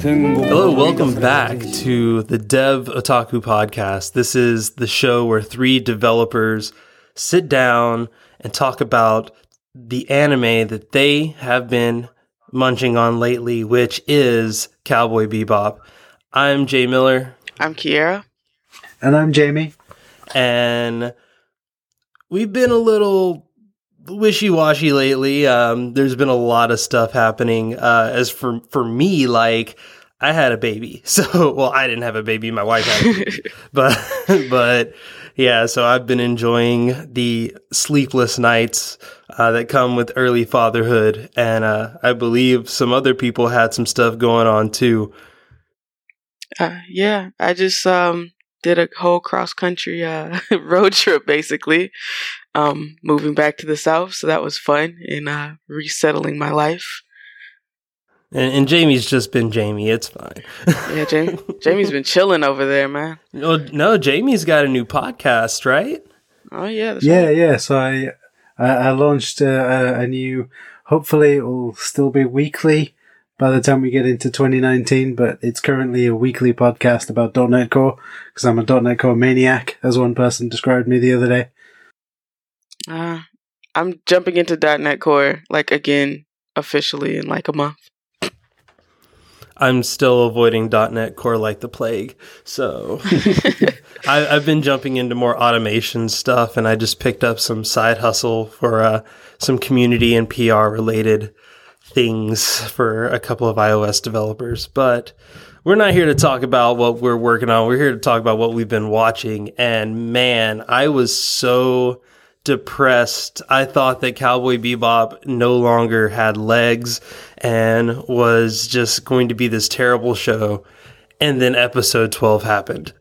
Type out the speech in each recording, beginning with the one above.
Hello, welcome back to the Dev Otaku podcast. This is the show where three developers sit down and talk about the anime that they have been munching on lately, which is Cowboy Bebop. I'm Jay Miller. I'm Kiera. And I'm Jamie. And we've been a little wishy washy lately. Um, there's been a lot of stuff happening. Uh, as for for me, like I had a baby, so well, I didn't have a baby. My wife had, a baby. but but yeah. So I've been enjoying the sleepless nights uh, that come with early fatherhood, and uh, I believe some other people had some stuff going on too. Uh, yeah, I just um, did a whole cross country uh, road trip, basically, um, moving back to the south. So that was fun and uh, resettling my life. And, and, Jamie's just been Jamie. It's fine. yeah, Jamie. Jamie's been chilling over there, man. No, no. Jamie's got a new podcast, right? Oh yeah. yeah, right. yeah. So I, I, I launched a, a, new. Hopefully, it will still be weekly by the time we get into 2019, but it's currently a weekly podcast about .NET Core because I'm a .NET Core maniac, as one person described me the other day. Uh, I'm jumping into .NET Core like again officially in like a month. I'm still avoiding .NET Core like the plague. So I, have been jumping into more automation stuff, and I just picked up some side hustle for uh, some community and PR related things for a couple of iOS developers. But we're not here to talk about what we're working on. We're here to talk about what we've been watching. And man, I was so depressed. I thought that Cowboy Bebop no longer had legs and was just going to be this terrible show. And then episode 12 happened.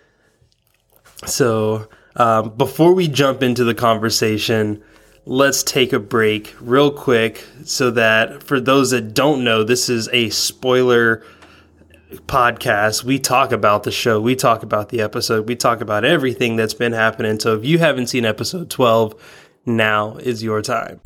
so, um, before we jump into the conversation, let's take a break real quick so that for those that don't know, this is a spoiler podcast, we talk about the show, we talk about the episode, we talk about everything that's been happening. So if you haven't seen episode 12, now is your time.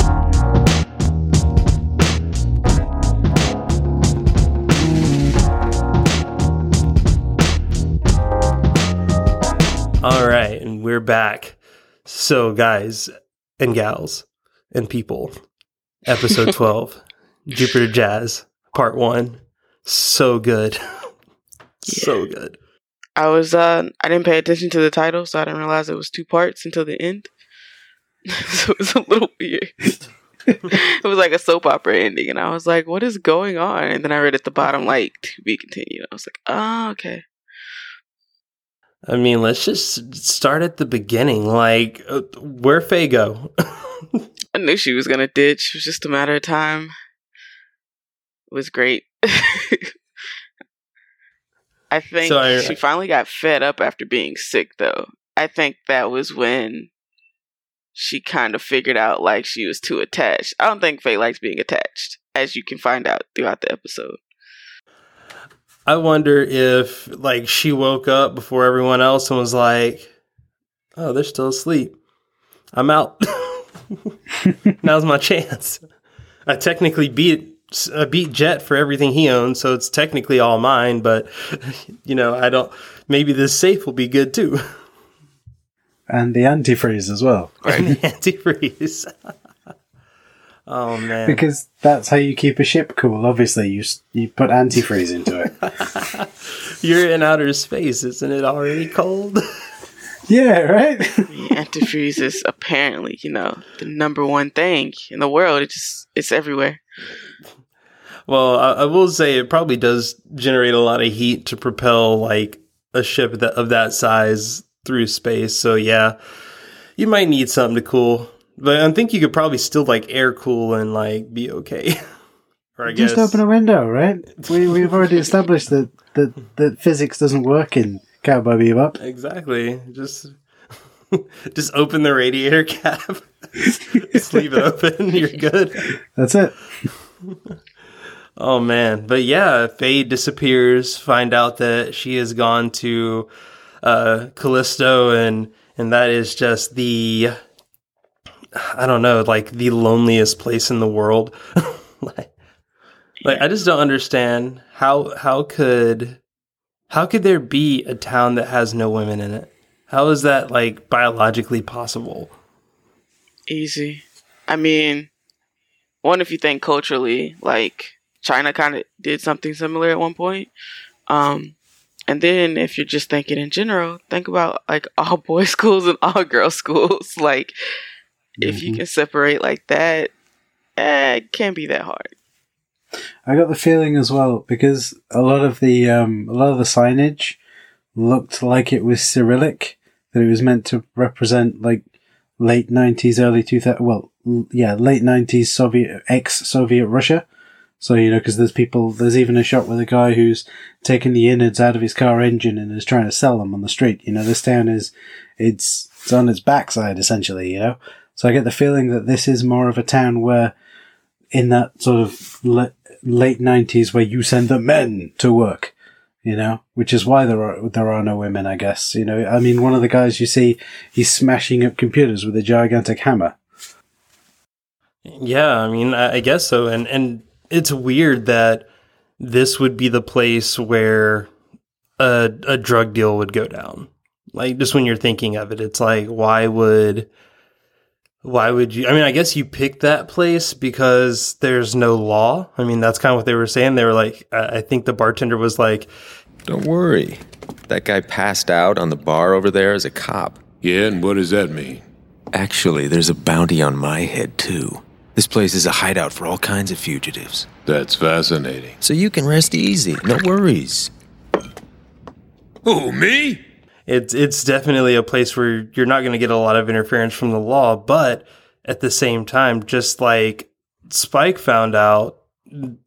All right, and we're back. So, guys and gals and people, episode 12, Jupiter Jazz, part one so good. so good. I was uh I didn't pay attention to the title, so I didn't realize it was two parts until the end. so it was a little weird. it was like a soap opera ending, and I was like, "What is going on?" And then I read at the bottom, like, "To be continued." I was like, "Oh, okay." I mean, let's just start at the beginning. Like, uh, where Faye go? I knew she was gonna ditch. It was just a matter of time. It was great. I think so I, she finally got fed up after being sick, though. I think that was when she kind of figured out like she was too attached. I don't think Faye likes being attached, as you can find out throughout the episode. I wonder if like she woke up before everyone else and was like, "Oh, they're still asleep. I'm out. Now's my chance. I technically beat a beat Jet for everything he owns, so it's technically all mine. But you know, I don't. Maybe this safe will be good too. And the antifreeze as well. And the antifreeze. oh man! Because that's how you keep a ship cool. Obviously, you you put antifreeze into it. You're in outer space, isn't it already cold? Yeah, right. the antifreeze is apparently, you know, the number one thing in the world. It just it's everywhere. Well, I, I, will say it probably does generate a lot of heat to propel like a ship that, of that size through space. So yeah, you might need something to cool. But I think you could probably still like air cool and like be okay. or I Just guess open a window, right? We we've already established that that that physics doesn't work in Cowboy Bebop. Exactly. Just just open the radiator cap. just leave it open. You're good. That's it. Oh man, but yeah, Faye disappears. Find out that she has gone to uh, Callisto, and and that is just the I don't know, like the loneliest place in the world. like, like I just don't understand how how could how could there be a town that has no women in it? How is that like biologically possible? Easy. I mean, one if you think culturally, like China kind of did something similar at one point. Um, and then if you're just thinking in general, think about like all boys schools and all girls schools. like mm-hmm. if you mm-hmm. can separate like that, eh, it can't be that hard. I got the feeling as well because a lot of the um, a lot of the signage looked like it was Cyrillic that it was meant to represent like late nineties, early two thousand. Well, yeah, late nineties Soviet ex Soviet Russia. So you know, because there's people, there's even a shot with a guy who's taking the innards out of his car engine and is trying to sell them on the street. You know, this town is it's it's on its backside essentially. You know, so I get the feeling that this is more of a town where, in that sort of late nineties, where you send the men to work you know, which is why there are there are no women, I guess. You know, I mean, one of the guys you see, he's smashing up computers with a gigantic hammer. Yeah, I mean, I, I guess so, and and it's weird that this would be the place where a a drug deal would go down. Like just when you're thinking of it, it's like why would why would you? I mean, I guess you picked that place because there's no law. I mean, that's kind of what they were saying. They were like, I think the bartender was like, Don't worry. That guy passed out on the bar over there as a cop. Yeah, and what does that mean? Actually, there's a bounty on my head, too. This place is a hideout for all kinds of fugitives. That's fascinating. So you can rest easy. No worries. Who, me? it's it's definitely a place where you're not going to get a lot of interference from the law, but at the same time, just like Spike found out,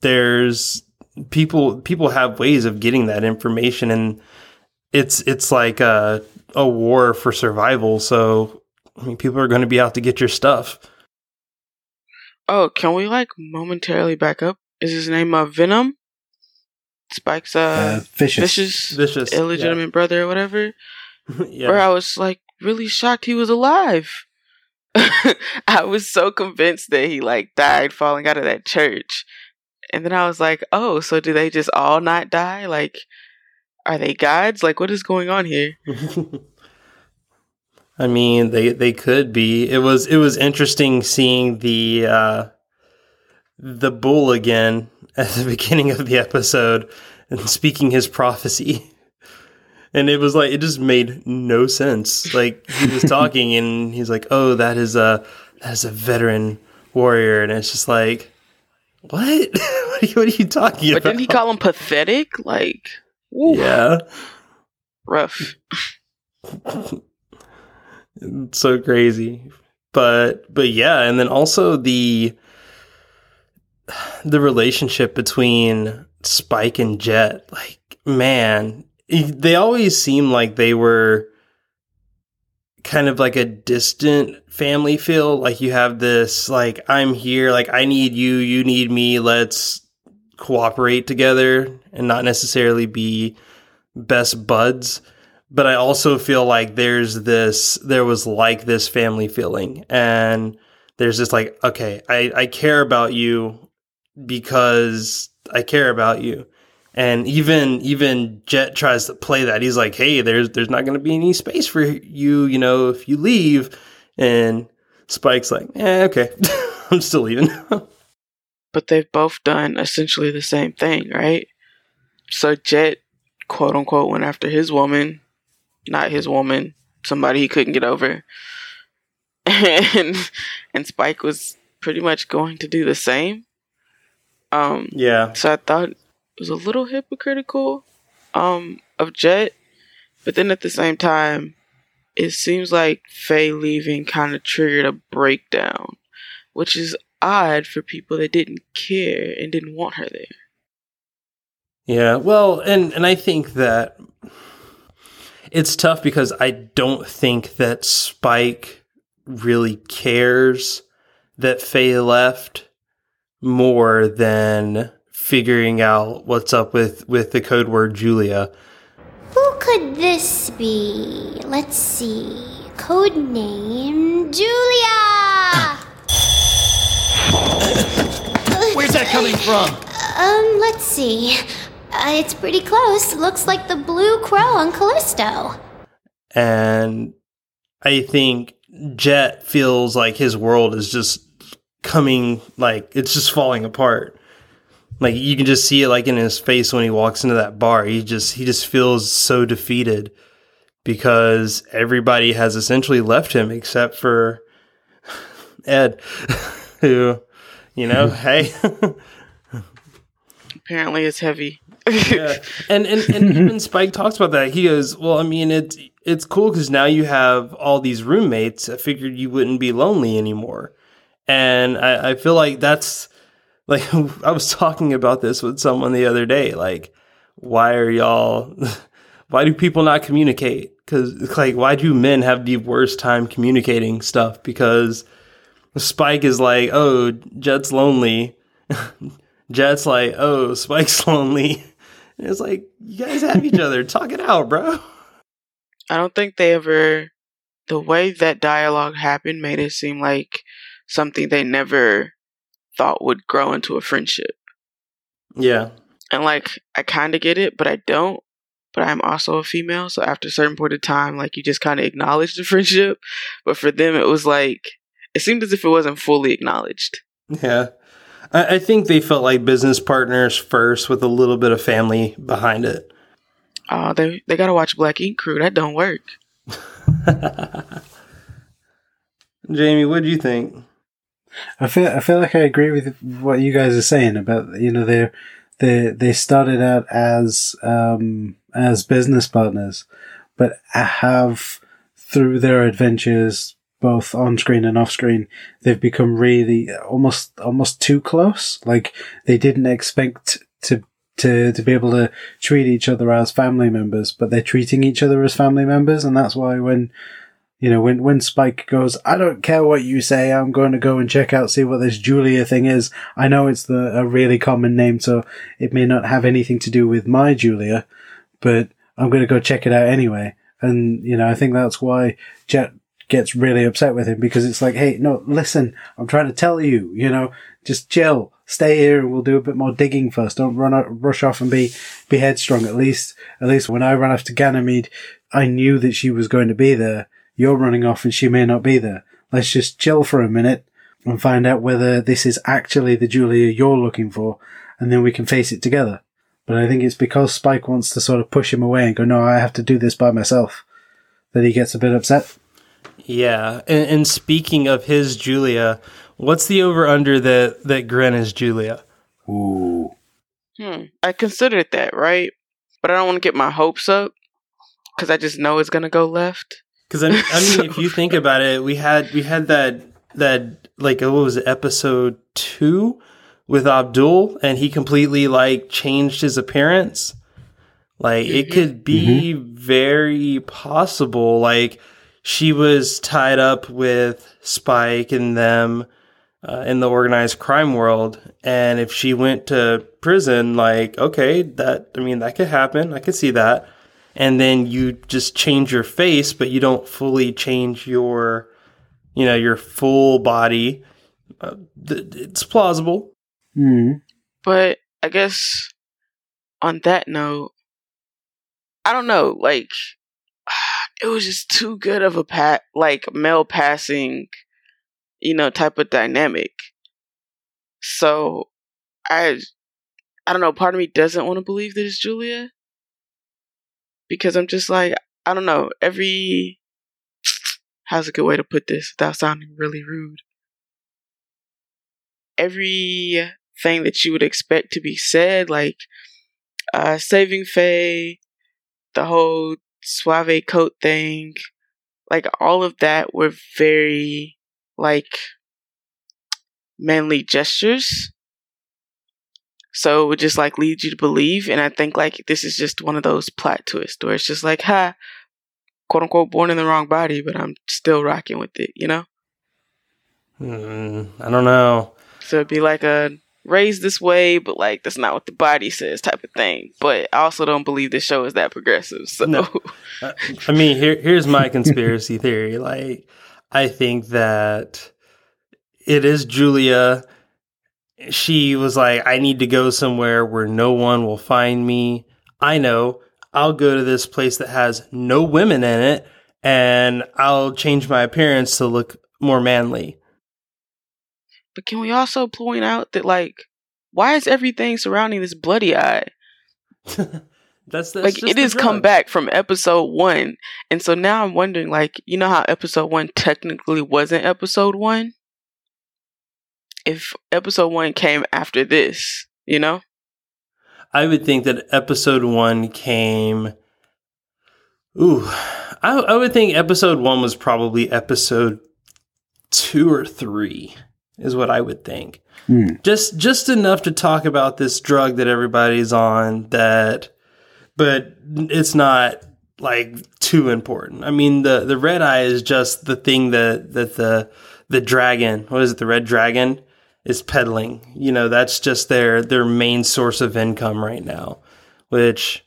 there's people people have ways of getting that information, and it's it's like a a war for survival. So I mean, people are going to be out to get your stuff. Oh, can we like momentarily back up? Is his name uh, Venom? Spike's uh, uh vicious. vicious, vicious, illegitimate yeah. brother or whatever. yeah. Where I was like really shocked he was alive. I was so convinced that he like died falling out of that church. And then I was like, "Oh, so do they just all not die? Like are they gods? Like what is going on here?" I mean, they they could be. It was it was interesting seeing the uh the bull again at the beginning of the episode and speaking his prophecy. And it was like it just made no sense. Like he was talking and he's like, "Oh, that is a that is a veteran warrior," and it's just like, "What? what, are you, what, are you, talking but about?" But didn't he call him pathetic? Like, yeah, rough. So crazy, but but yeah, and then also the the relationship between Spike and Jet, like, man, they always seem like they were kind of like a distant family feel. Like you have this, like, I'm here, like, I need you, you need me, let's cooperate together and not necessarily be best buds. But I also feel like there's this, there was like this family feeling. And there's just like, okay, I, I care about you because I care about you. And even even Jet tries to play that. He's like, "Hey, there's there's not going to be any space for you, you know, if you leave." And Spike's like, "Eh, okay, I'm still leaving." but they've both done essentially the same thing, right? So Jet, quote unquote, went after his woman, not his woman, somebody he couldn't get over, and and Spike was pretty much going to do the same. Um, yeah. So I thought it was a little hypocritical um, of Jet, but then at the same time, it seems like Faye leaving kind of triggered a breakdown, which is odd for people that didn't care and didn't want her there. Yeah, well, and and I think that it's tough because I don't think that Spike really cares that Faye left more than figuring out what's up with with the code word Julia. Who could this be? Let's see. Code name Julia. Where's that coming from? Um, let's see. Uh, it's pretty close. Looks like the blue crow on Callisto. and I think Jet feels like his world is just coming like it's just falling apart. Like you can just see it like in his face when he walks into that bar. He just he just feels so defeated because everybody has essentially left him except for Ed who you know, hey Apparently, it's heavy. Yeah. And and and even Spike talks about that. He goes, "Well, I mean, it's it's cool because now you have all these roommates. I figured you wouldn't be lonely anymore." And I, I feel like that's like I was talking about this with someone the other day. Like, why are y'all? Why do people not communicate? Because like, why do men have the worst time communicating stuff? Because Spike is like, "Oh, Jet's lonely." Jet's like, "Oh, Spike's lonely." And it's like, you guys have each other. Talk it out, bro. I don't think they ever. The way that dialogue happened made it seem like something they never thought would grow into a friendship. Yeah. And like, I kind of get it, but I don't. But I'm also a female, so after a certain point of time, like you just kind of acknowledge the friendship. But for them, it was like it seemed as if it wasn't fully acknowledged. Yeah. I, I think they felt like business partners first with a little bit of family behind it. Oh, they they gotta watch Black Ink Crew. That don't work. Jamie, what do you think? I feel I feel like I agree with what you guys are saying about you know they they they started out as um, as business partners, but have through their adventures both on screen and off screen, they've become really almost almost too close. Like they didn't expect to to to be able to treat each other as family members, but they're treating each other as family members, and that's why when you know, when, when Spike goes, I don't care what you say, I'm going to go and check out, see what this Julia thing is. I know it's the, a really common name, so it may not have anything to do with my Julia, but I'm going to go check it out anyway. And, you know, I think that's why Jet gets really upset with him because it's like, hey, no, listen, I'm trying to tell you, you know, just chill, stay here and we'll do a bit more digging first. Don't run out, rush off and be, be headstrong. At least, at least when I ran off to Ganymede, I knew that she was going to be there you're running off and she may not be there. Let's just chill for a minute and find out whether this is actually the Julia you're looking for, and then we can face it together. But I think it's because Spike wants to sort of push him away and go, no, I have to do this by myself, that he gets a bit upset. Yeah. And, and speaking of his Julia, what's the over under that, that Gren is Julia? Ooh. Hmm. I considered that, right? But I don't want to get my hopes up because I just know it's gonna go left. Because I, I mean, if you think about it, we had we had that that like what was it, episode two with Abdul, and he completely like changed his appearance. Like it could be very possible. Like she was tied up with Spike and them uh, in the organized crime world, and if she went to prison, like okay, that I mean that could happen. I could see that and then you just change your face, but you don't fully change your, you know, your full body. Uh, th- it's plausible. Mm. But I guess on that note, I don't know, like it was just too good of a pat like male passing, you know, type of dynamic. So I I don't know, part of me doesn't want to believe that it's Julia. Because I'm just like, I don't know, every how's a good way to put this without sounding really rude? Everything that you would expect to be said, like uh saving Faye, the whole suave coat thing, like all of that were very like manly gestures. So it would just like lead you to believe. And I think like this is just one of those plot twists where it's just like, ha, quote unquote, born in the wrong body, but I'm still rocking with it, you know? Mm, I don't know. So it'd be like a raised this way, but like that's not what the body says type of thing. But I also don't believe this show is that progressive. So No. Uh, I mean, here here's my conspiracy theory. Like, I think that it is Julia, she was like, I need to go somewhere where no one will find me. I know. I'll go to this place that has no women in it and I'll change my appearance to look more manly. But can we also point out that like why is everything surrounding this bloody eye? that's, that's like it has come back from episode one. And so now I'm wondering, like, you know how episode one technically wasn't episode one? If episode one came after this, you know? I would think that episode one came. Ooh, I, I would think episode one was probably episode two or three, is what I would think. Hmm. Just just enough to talk about this drug that everybody's on. That, but it's not like too important. I mean, the the red eye is just the thing that that the the dragon. What is it? The red dragon is peddling. You know, that's just their their main source of income right now. Which,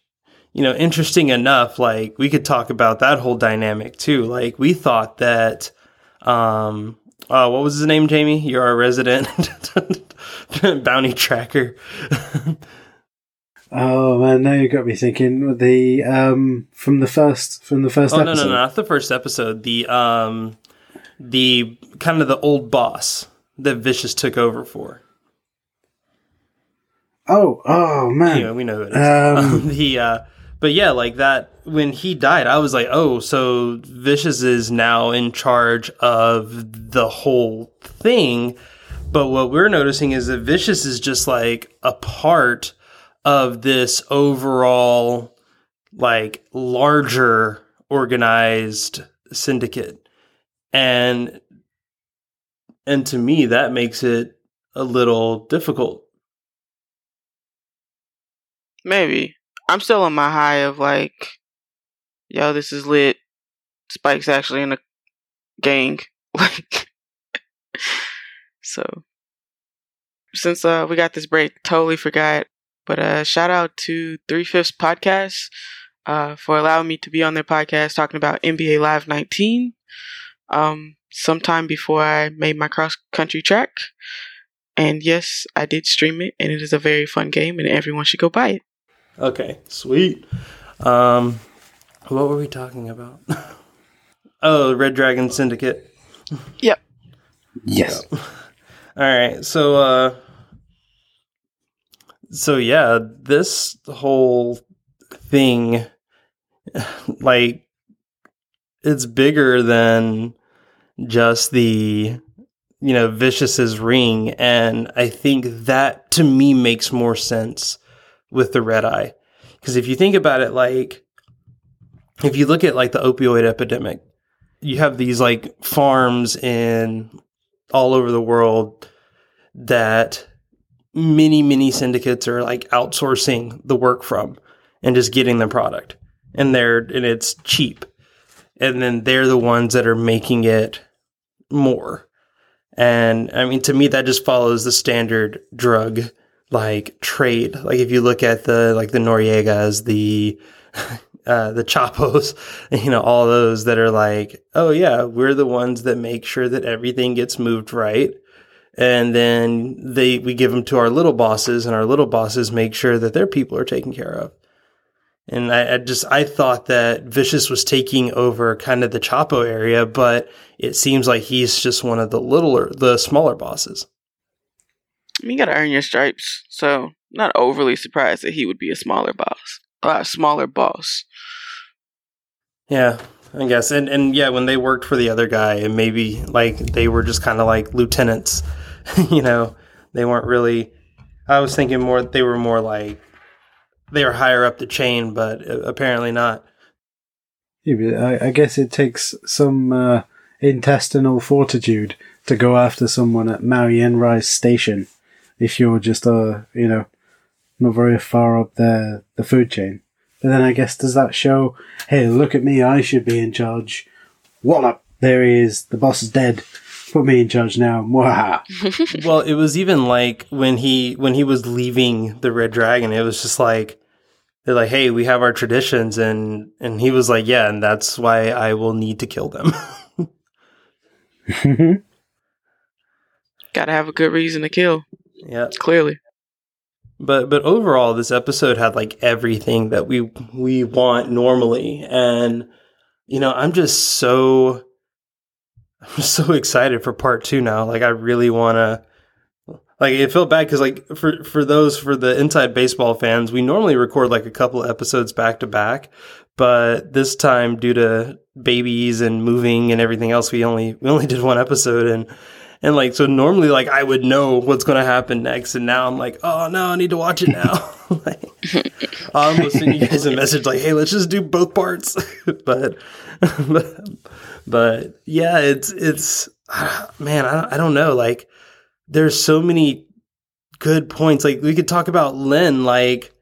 you know, interesting enough. Like we could talk about that whole dynamic too. Like we thought that. Um, uh, what was his name, Jamie? You're our resident bounty tracker. Oh man, now you got me thinking. The um from the first from the first oh no, no, episode. no, not the first episode. The um, the kind of the old boss that Vicious took over for. Oh, oh man. Anyway, we know who it is. Um, the uh, but yeah, like that when he died, I was like, oh, so Vicious is now in charge of the whole thing. But what we're noticing is that Vicious is just like a part of this overall, like larger organized syndicate, and and to me that makes it a little difficult. Maybe. I'm still on my high of like, yo, this is lit. Spike's actually in a gang. Like, so since uh we got this break, totally forgot. But uh, shout out to Three Fifths Podcast uh for allowing me to be on their podcast talking about NBA Live 19. Um, sometime before I made my cross country track. And yes, I did stream it, and it is a very fun game, and everyone should go buy it. Okay, sweet. Um, what were we talking about? oh, Red Dragon Syndicate. Yep. yes. All right, so uh, so yeah, this whole thing, like, it's bigger than just the you know vicious's ring and i think that to me makes more sense with the red eye. Because if you think about it like if you look at like the opioid epidemic you have these like farms in all over the world that many many syndicates are like outsourcing the work from and just getting the product. And they're and it's cheap. And then they're the ones that are making it more. And i mean to me that just follows the standard drug like trade. Like if you look at the like the noriegas the uh, the chapos you know all those that are like oh yeah we're the ones that make sure that everything gets moved right. And then they we give them to our little bosses and our little bosses make sure that their people are taken care of. And I, I just I thought that Vicious was taking over kind of the Chapo area, but it seems like he's just one of the littler, the smaller bosses. You gotta earn your stripes, so not overly surprised that he would be a smaller boss, a smaller boss. Yeah, I guess, and and yeah, when they worked for the other guy, and maybe like they were just kind of like lieutenants, you know, they weren't really. I was thinking more they were more like they were higher up the chain, but uh, apparently not. Yeah, but I, I guess it takes some uh, intestinal fortitude to go after someone at Marianne Rice Station if you're just, uh, you know, not very far up the, the food chain. But then I guess does that show, hey, look at me, I should be in charge. Wallop! There he is, the boss is dead. Put me in charge now. Well, it was even like when he when he was leaving the Red Dragon, it was just like they're like, "Hey, we have our traditions," and and he was like, "Yeah, and that's why I will need to kill them." Gotta have a good reason to kill. Yeah. Clearly. But but overall this episode had like everything that we we want normally and you know, I'm just so I'm so excited for part 2 now. Like I really want to like it felt bad cuz like for for those for the inside baseball fans, we normally record like a couple episodes back to back, but this time due to babies and moving and everything else, we only we only did one episode and and like so normally like I would know what's gonna happen next, and now I'm like, oh no, I need to watch it now. like, I almost sent you guys a message like, hey, let's just do both parts. but, but but yeah, it's it's man, I I don't know. Like there's so many good points. Like we could talk about Lin, like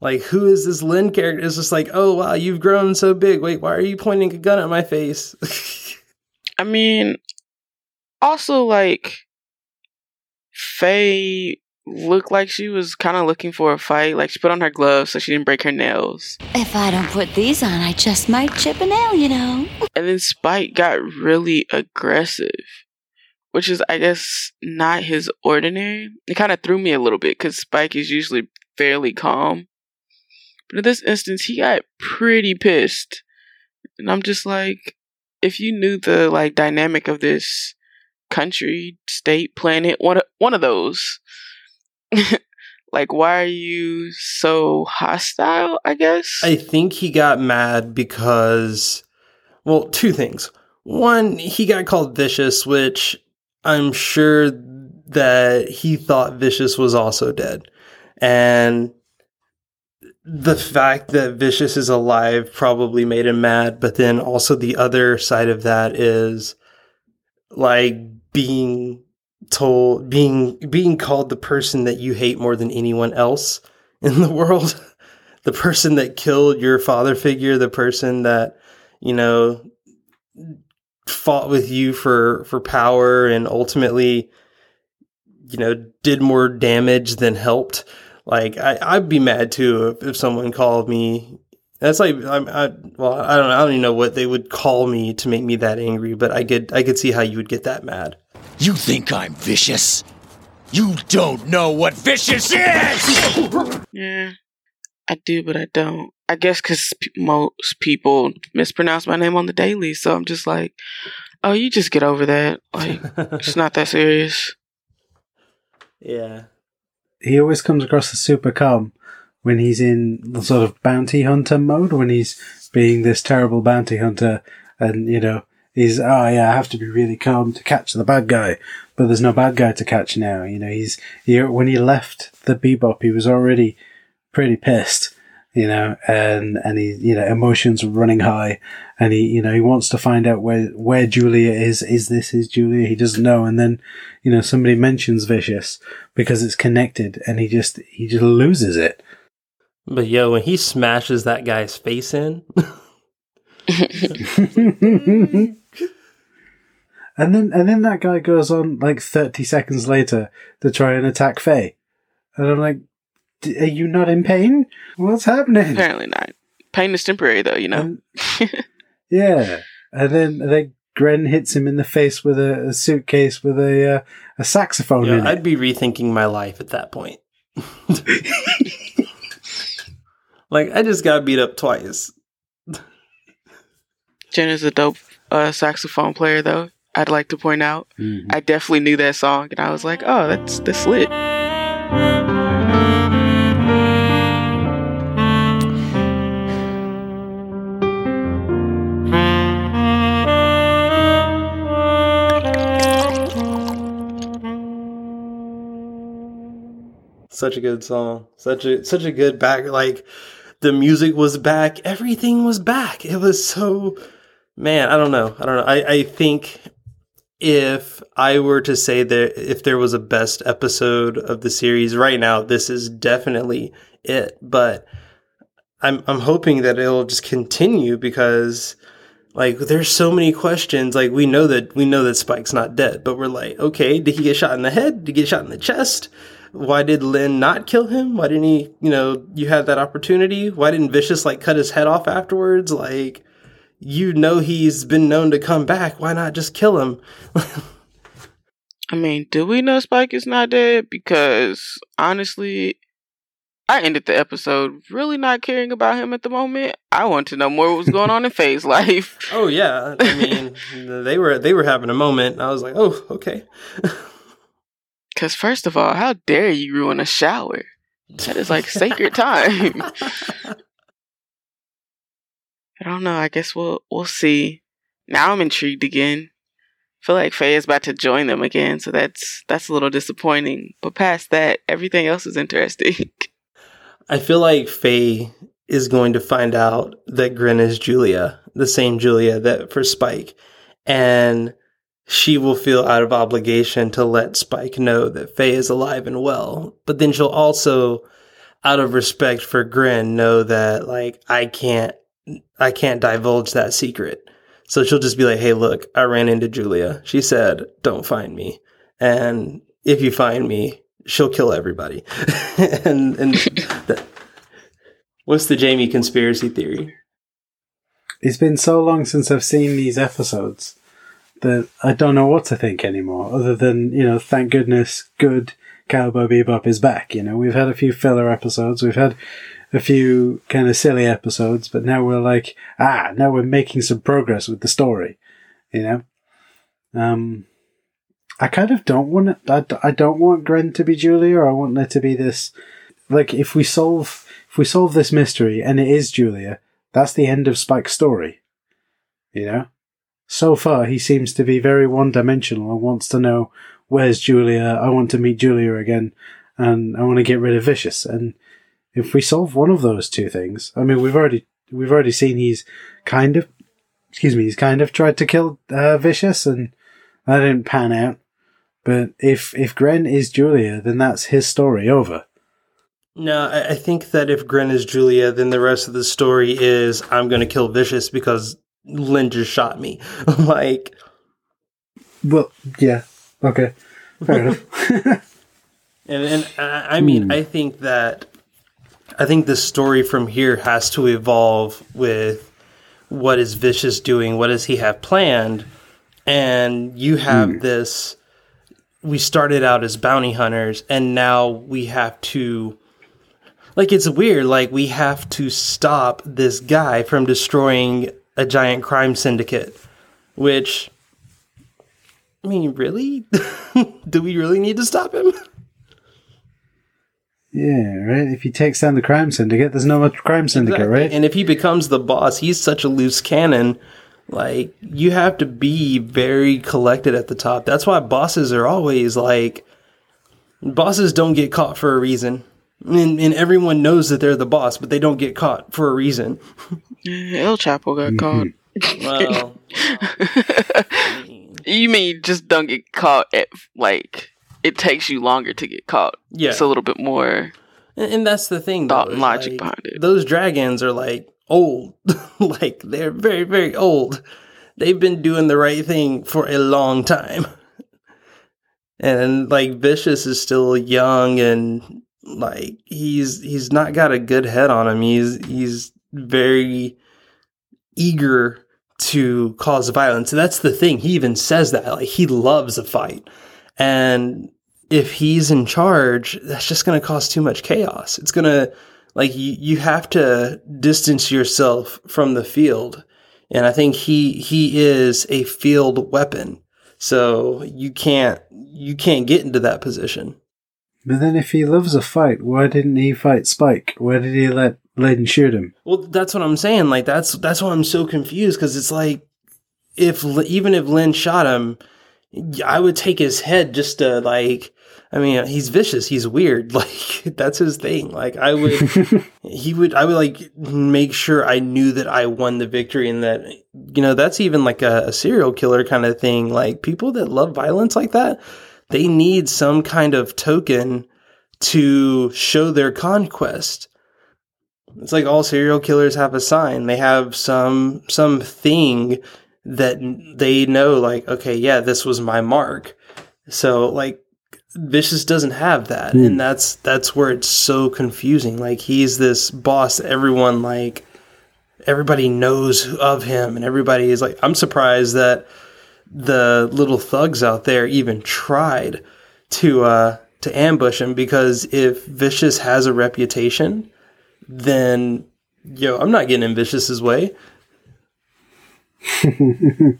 like who is this Lin character? It's just like, oh wow, you've grown so big. Wait, why are you pointing a gun at my face? I mean, also like Faye looked like she was kind of looking for a fight. Like she put on her gloves so she didn't break her nails. If I don't put these on, I just might chip a nail, you know. And then Spike got really aggressive, which is, I guess, not his ordinary. It kind of threw me a little bit because Spike is usually fairly calm. But in this instance, he got pretty pissed. And I'm just like, if you knew the like dynamic of this country, state, planet, one of, one of those, like why are you so hostile, I guess? I think he got mad because well, two things. One, he got called vicious, which I'm sure that he thought vicious was also dead. And the fact that Vicious is alive probably made him mad, but then also the other side of that is like being told being being called the person that you hate more than anyone else in the world. the person that killed your father figure, the person that, you know, fought with you for for power and ultimately you know did more damage than helped like I, I'd be mad too if, if someone called me. That's like I'm, I well I don't I don't even know what they would call me to make me that angry, but I could I could see how you would get that mad. You think I'm vicious? You don't know what vicious is! yeah, I do, but I don't. I guess because p- most people mispronounce my name on the daily, so I'm just like, oh, you just get over that. Like, it's not that serious. Yeah. He always comes across as super calm when he's in the sort of bounty hunter mode, when he's being this terrible bounty hunter and, you know, he's, oh yeah, I have to be really calm to catch the bad guy, but there's no bad guy to catch now. You know, he's, he, when he left the bebop, he was already pretty pissed, you know, and, and he, you know, emotions running high and he, you know, he wants to find out where, where Julia is. Is this his Julia? He doesn't know. And then, you know, somebody mentions Vicious because it's connected and he just, he just loses it. But yo, when he smashes that guy's face in. and then and then that guy goes on like 30 seconds later to try and attack Faye. And I'm like, are you not in pain? What's happening? Apparently not. Pain is temporary though, you know. And, yeah. And then then Gren hits him in the face with a, a suitcase with a uh, a saxophone Yeah, in I'd it. be rethinking my life at that point. like I just got beat up twice. Jen is a dope uh, saxophone player, though. I'd like to point out. Mhm. I definitely knew that song, and I was like, "Oh, that's that's lit." Such a good song. Such a such a good back like the music was back, everything was back. It was so man, I don't know. I don't know. I, I think if I were to say that if there was a best episode of the series right now, this is definitely it. But I'm I'm hoping that it'll just continue because like there's so many questions. Like we know that we know that Spike's not dead, but we're like, okay, did he get shot in the head? Did he get shot in the chest? Why did Lin not kill him? Why didn't he, you know, you had that opportunity? Why didn't Vicious like cut his head off afterwards? Like you know he's been known to come back. Why not just kill him? I mean, do we know Spike is not dead? Because honestly, I ended the episode really not caring about him at the moment. I want to know more what was going on in Faye's life. Oh yeah, I mean they were they were having a moment. I was like, oh okay. Because first of all, how dare you ruin a shower? That is like sacred time. I don't know. I guess we'll we'll see. Now I'm intrigued again. I feel like Faye is about to join them again, so that's that's a little disappointing. But past that, everything else is interesting. I feel like Faye is going to find out that Gren is Julia, the same Julia that for Spike, and she will feel out of obligation to let Spike know that Faye is alive and well. But then she'll also, out of respect for Gren, know that like I can't I can't divulge that secret. So she'll just be like, "Hey, look, I ran into Julia. She said, "Don't find me." And if you find me, she'll kill everybody. and and that, what's the Jamie conspiracy theory? It's been so long since I've seen these episodes that I don't know what to think anymore, other than, you know, thank goodness good Cowboy Bebop is back. You know, we've had a few filler episodes, we've had a few kind of silly episodes, but now we're like, ah, now we're making some progress with the story, you know? Um, I kind of don't want it, I, I don't want Gren to be Julia, or I want there to be this, like, if we solve, if we solve this mystery and it is Julia, that's the end of Spike's story, you know? So far, he seems to be very one dimensional and wants to know where's Julia? I want to meet Julia again and I want to get rid of Vicious. And if we solve one of those two things, I mean, we've already, we've already seen he's kind of, excuse me, he's kind of tried to kill uh, Vicious and that didn't pan out. But if, if Gren is Julia, then that's his story over. No, I, I think that if Gren is Julia, then the rest of the story is I'm going to kill Vicious because Lin just shot me. like, well, yeah, okay, fair enough. and and I, I mean, I think that I think the story from here has to evolve with what is Vicious doing, what does he have planned, and you have mm. this. We started out as bounty hunters, and now we have to like it's weird like we have to stop this guy from destroying a giant crime syndicate, which I mean, really? Do we really need to stop him? Yeah, right. If he takes down the crime syndicate, there's no much crime syndicate, exactly. right? And if he becomes the boss, he's such a loose cannon. Like you have to be very collected at the top. That's why bosses are always like bosses don't get caught for a reason. And, and everyone knows that they're the boss, but they don't get caught for a reason. El Chapo got mm-hmm. caught. Well, you mean just don't get caught at like it takes you longer to get caught? Yeah, it's a little bit more. And, and that's the thing. Thought though, and logic like, behind it. Those dragons are like old, like they're very very old. They've been doing the right thing for a long time. And like Vicious is still young and like he's he's not got a good head on him. He's he's very eager to cause violence. And that's the thing. He even says that like he loves a fight. And if he's in charge, that's just going to cause too much chaos. It's going to like you you have to distance yourself from the field. And I think he he is a field weapon. So you can't you can't get into that position. But then, if he loves a fight, why didn't he fight Spike? Why did he let Lin shoot him? Well, that's what I'm saying. Like that's that's why I'm so confused because it's like if even if Lin shot him, I would take his head just to like. I mean, he's vicious. He's weird. Like that's his thing. Like I would, he would. I would like make sure I knew that I won the victory, and that you know that's even like a, a serial killer kind of thing. Like people that love violence like that they need some kind of token to show their conquest. It's like all serial killers have a sign. They have some some thing that they know like okay, yeah, this was my mark. So like Vicious doesn't have that mm. and that's that's where it's so confusing. Like he's this boss everyone like everybody knows of him and everybody is like I'm surprised that the little thugs out there even tried to uh, to ambush him because if Vicious has a reputation, then yo, I'm not getting in Vicious's way.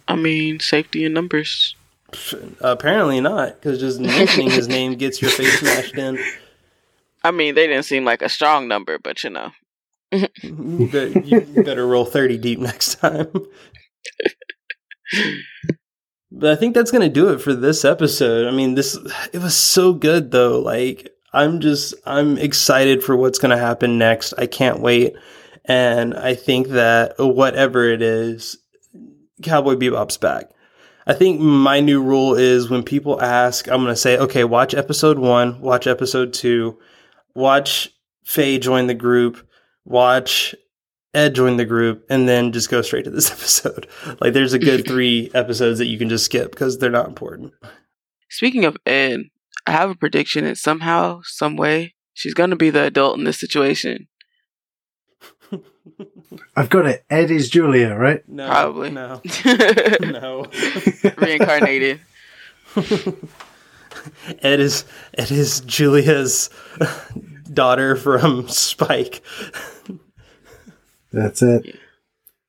I mean, safety in numbers. Apparently not, because just mentioning his name gets your face smashed in. I mean, they didn't seem like a strong number, but you know. You better, you better roll 30 deep next time. but I think that's going to do it for this episode. I mean, this it was so good though. Like I'm just I'm excited for what's going to happen next. I can't wait. And I think that whatever it is, Cowboy Bebop's back. I think my new rule is when people ask, I'm going to say, okay, watch episode one, watch episode two, watch Faye join the group, watch Ed join the group, and then just go straight to this episode. Like, there's a good three episodes that you can just skip because they're not important. Speaking of Ed, I have a prediction that somehow, some way, she's gonna be the adult in this situation. I've got it. Ed is Julia, right? No, Probably. No. no. Reincarnated. Ed is Ed is Julia's daughter from Spike. That's it.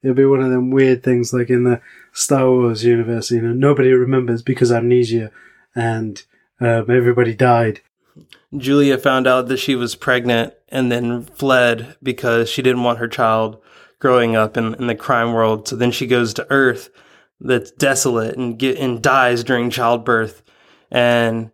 It'll be one of them weird things like in the Star Wars universe, you know, nobody remembers because amnesia and um, everybody died. Julia found out that she was pregnant and then fled because she didn't want her child growing up in, in the crime world. So then she goes to Earth that's desolate and get and dies during childbirth. And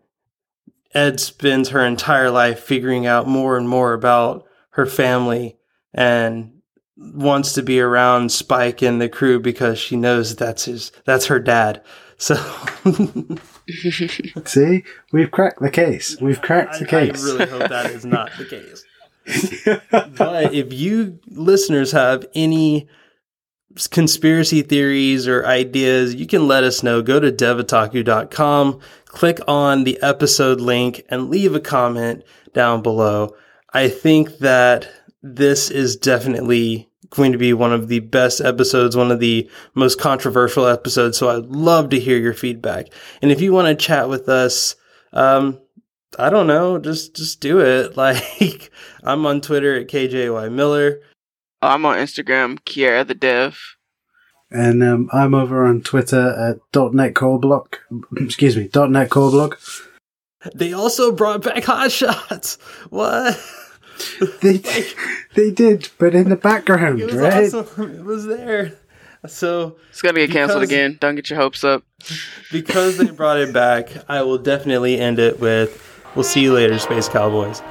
Ed spends her entire life figuring out more and more about her family and wants to be around Spike and the crew because she knows that's his that's her dad. So See, we've cracked the case. We've cracked the I, case. I really hope that is not the case. but if you listeners have any conspiracy theories or ideas, you can let us know. Go to devataku.com, click on the episode link, and leave a comment down below. I think that this is definitely going to be one of the best episodes, one of the most controversial episodes. So I'd love to hear your feedback. And if you want to chat with us, um, I don't know, just just do it. Like I'm on Twitter at KJY Miller. I'm on Instagram, Kiera the Dev. And um, I'm over on Twitter at .NET Core Blog. Excuse me, .NET Core Blog. They also brought back Hot Shots. What? They, they did, but in the background, It was right? awesome. It was there. So It's gonna get canceled Because- again. Don't get your hopes up. because they brought it back, I will definitely end it with we'll see you later, Space Cowboys.